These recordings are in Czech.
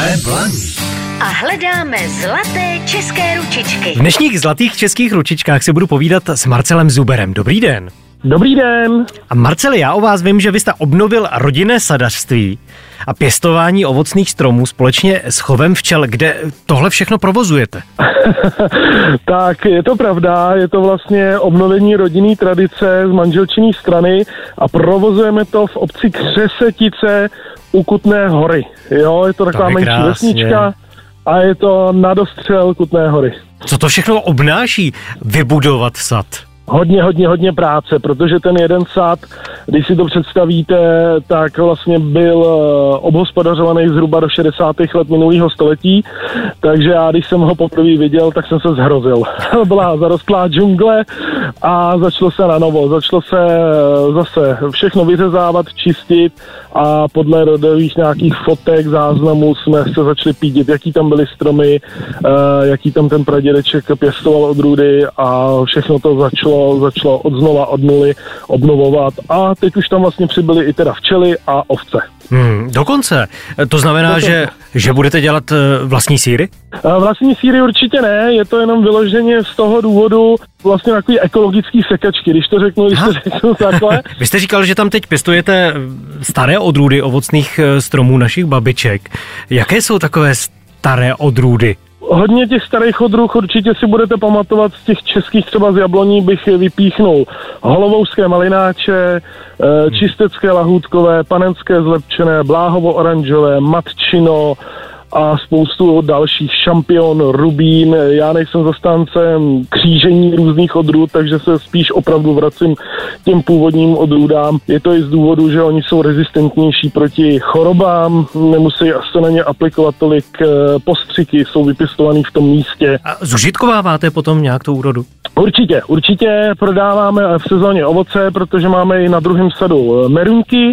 Jsme blaní. A hledáme zlaté české ručičky. V dnešních zlatých českých ručičkách si budu povídat s Marcelem Zuberem. Dobrý den. Dobrý den. A Marceli, já o vás vím, že vy jste obnovil rodinné sadařství a pěstování ovocných stromů společně s chovem včel. Kde tohle všechno provozujete? tak je to pravda, je to vlastně obnovení rodinný tradice z manželčinní strany a provozujeme to v obci Křesetice u Kutné hory. Jo, je to taková To menší krásně. vesnička a je to na dostřel Kutné hory. Co to všechno obnáší vybudovat sad? Hodně, hodně, hodně práce, protože ten jeden sad, když si to představíte, tak vlastně byl eh, obhospodařovaný zhruba do 60. let minulého století, takže já, když jsem ho poprvé viděl, tak jsem se zhrozil. Byla zarostlá džungle a začalo se na novo, začalo se eh, zase všechno vyřezávat, čistit a podle rodových nějakých fotek, záznamů jsme se začali pídit, jaký tam byly stromy, eh, jaký tam ten pradědeček pěstoval odrůdy a všechno to začalo, začalo od znova, od nuly obnovovat a teď už tam vlastně přibyly i teda včely a ovce. Hmm, dokonce. To znamená, Dokonce. že, že budete dělat eh, vlastní síry? Eh, Vlastní síry určitě ne, je to jenom vyloženě z toho důvodu vlastně takový ekologický sekačky, když to řeknu, když to Aha. řeknu takhle. Vy jste říkal, že tam teď pěstujete staré odrůdy ovocných eh, stromů našich babiček. Jaké jsou takové staré odrůdy? Hodně těch starých odrůd určitě si budete pamatovat z těch českých třeba z jabloní bych vypíchnul holovouské malináče, eh, čistecké lahůdkové, panenské zlepčené, bláhovo-oranžové, matčino a spoustu dalších šampion, rubín. Já nejsem zastáncem křížení různých odrůd, takže se spíš opravdu vracím k těm původním odrůdám. Je to i z důvodu, že oni jsou rezistentnější proti chorobám, nemusí asi na ně aplikovat tolik eh, postřiky, jsou vypěstovaný v tom místě. A zužitkováváte potom nějak tu úrodu? Určitě, určitě prodáváme v sezóně ovoce, protože máme i na druhém sadu eh, meruňky,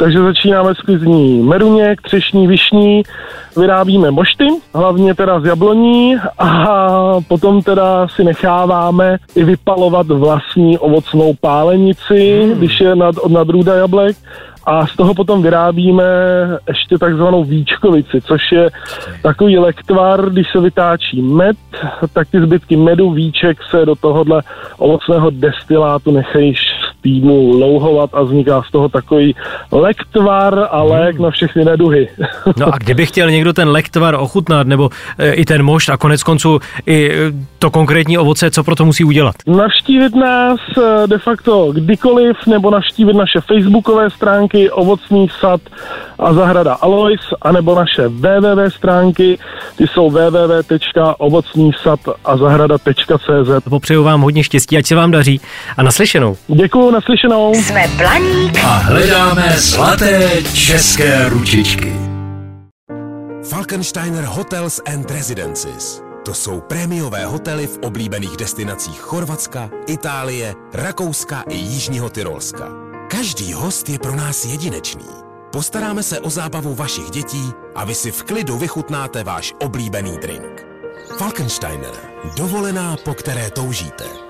takže začínáme s klizní meruněk, třešní, višní, vyrábíme mošty, hlavně teda z jabloní. A potom teda si necháváme i vypalovat vlastní ovocnou pálenici, hmm. když je nad, od nadrůda jablek. A z toho potom vyrábíme ještě takzvanou víčkovici, což je takový lektvar, když se vytáčí med, tak ty zbytky medu, víček se do tohohle ovocného destilátu nechají v týdnu louhovat a vzniká z toho takový lektvar a lék na všechny neduhy. No a kdyby chtěl někdo ten lektvar ochutnat, nebo e, i ten mošt a konec konců i e, to konkrétní ovoce, co pro to musí udělat? Navštívit nás eh, de facto kdykoliv, nebo navštívit naše facebookové stránky Ovocný sad a zahrada Alois, anebo naše www stránky, ty jsou www.ovocnýsad a zahrada.cz. Popřeju vám hodně štěstí, ať se vám daří a naslyšenou. Děkuju, naslyšenou. Jsme Blaník A hledáme zlaté české ručičky. Falkensteiner Hotels and Residences. To jsou prémiové hotely v oblíbených destinacích Chorvatska, Itálie, Rakouska i Jižního Tyrolska. Každý host je pro nás jedinečný. Postaráme se o zábavu vašich dětí a vy si v klidu vychutnáte váš oblíbený drink. Falkensteiner. Dovolená, po které toužíte.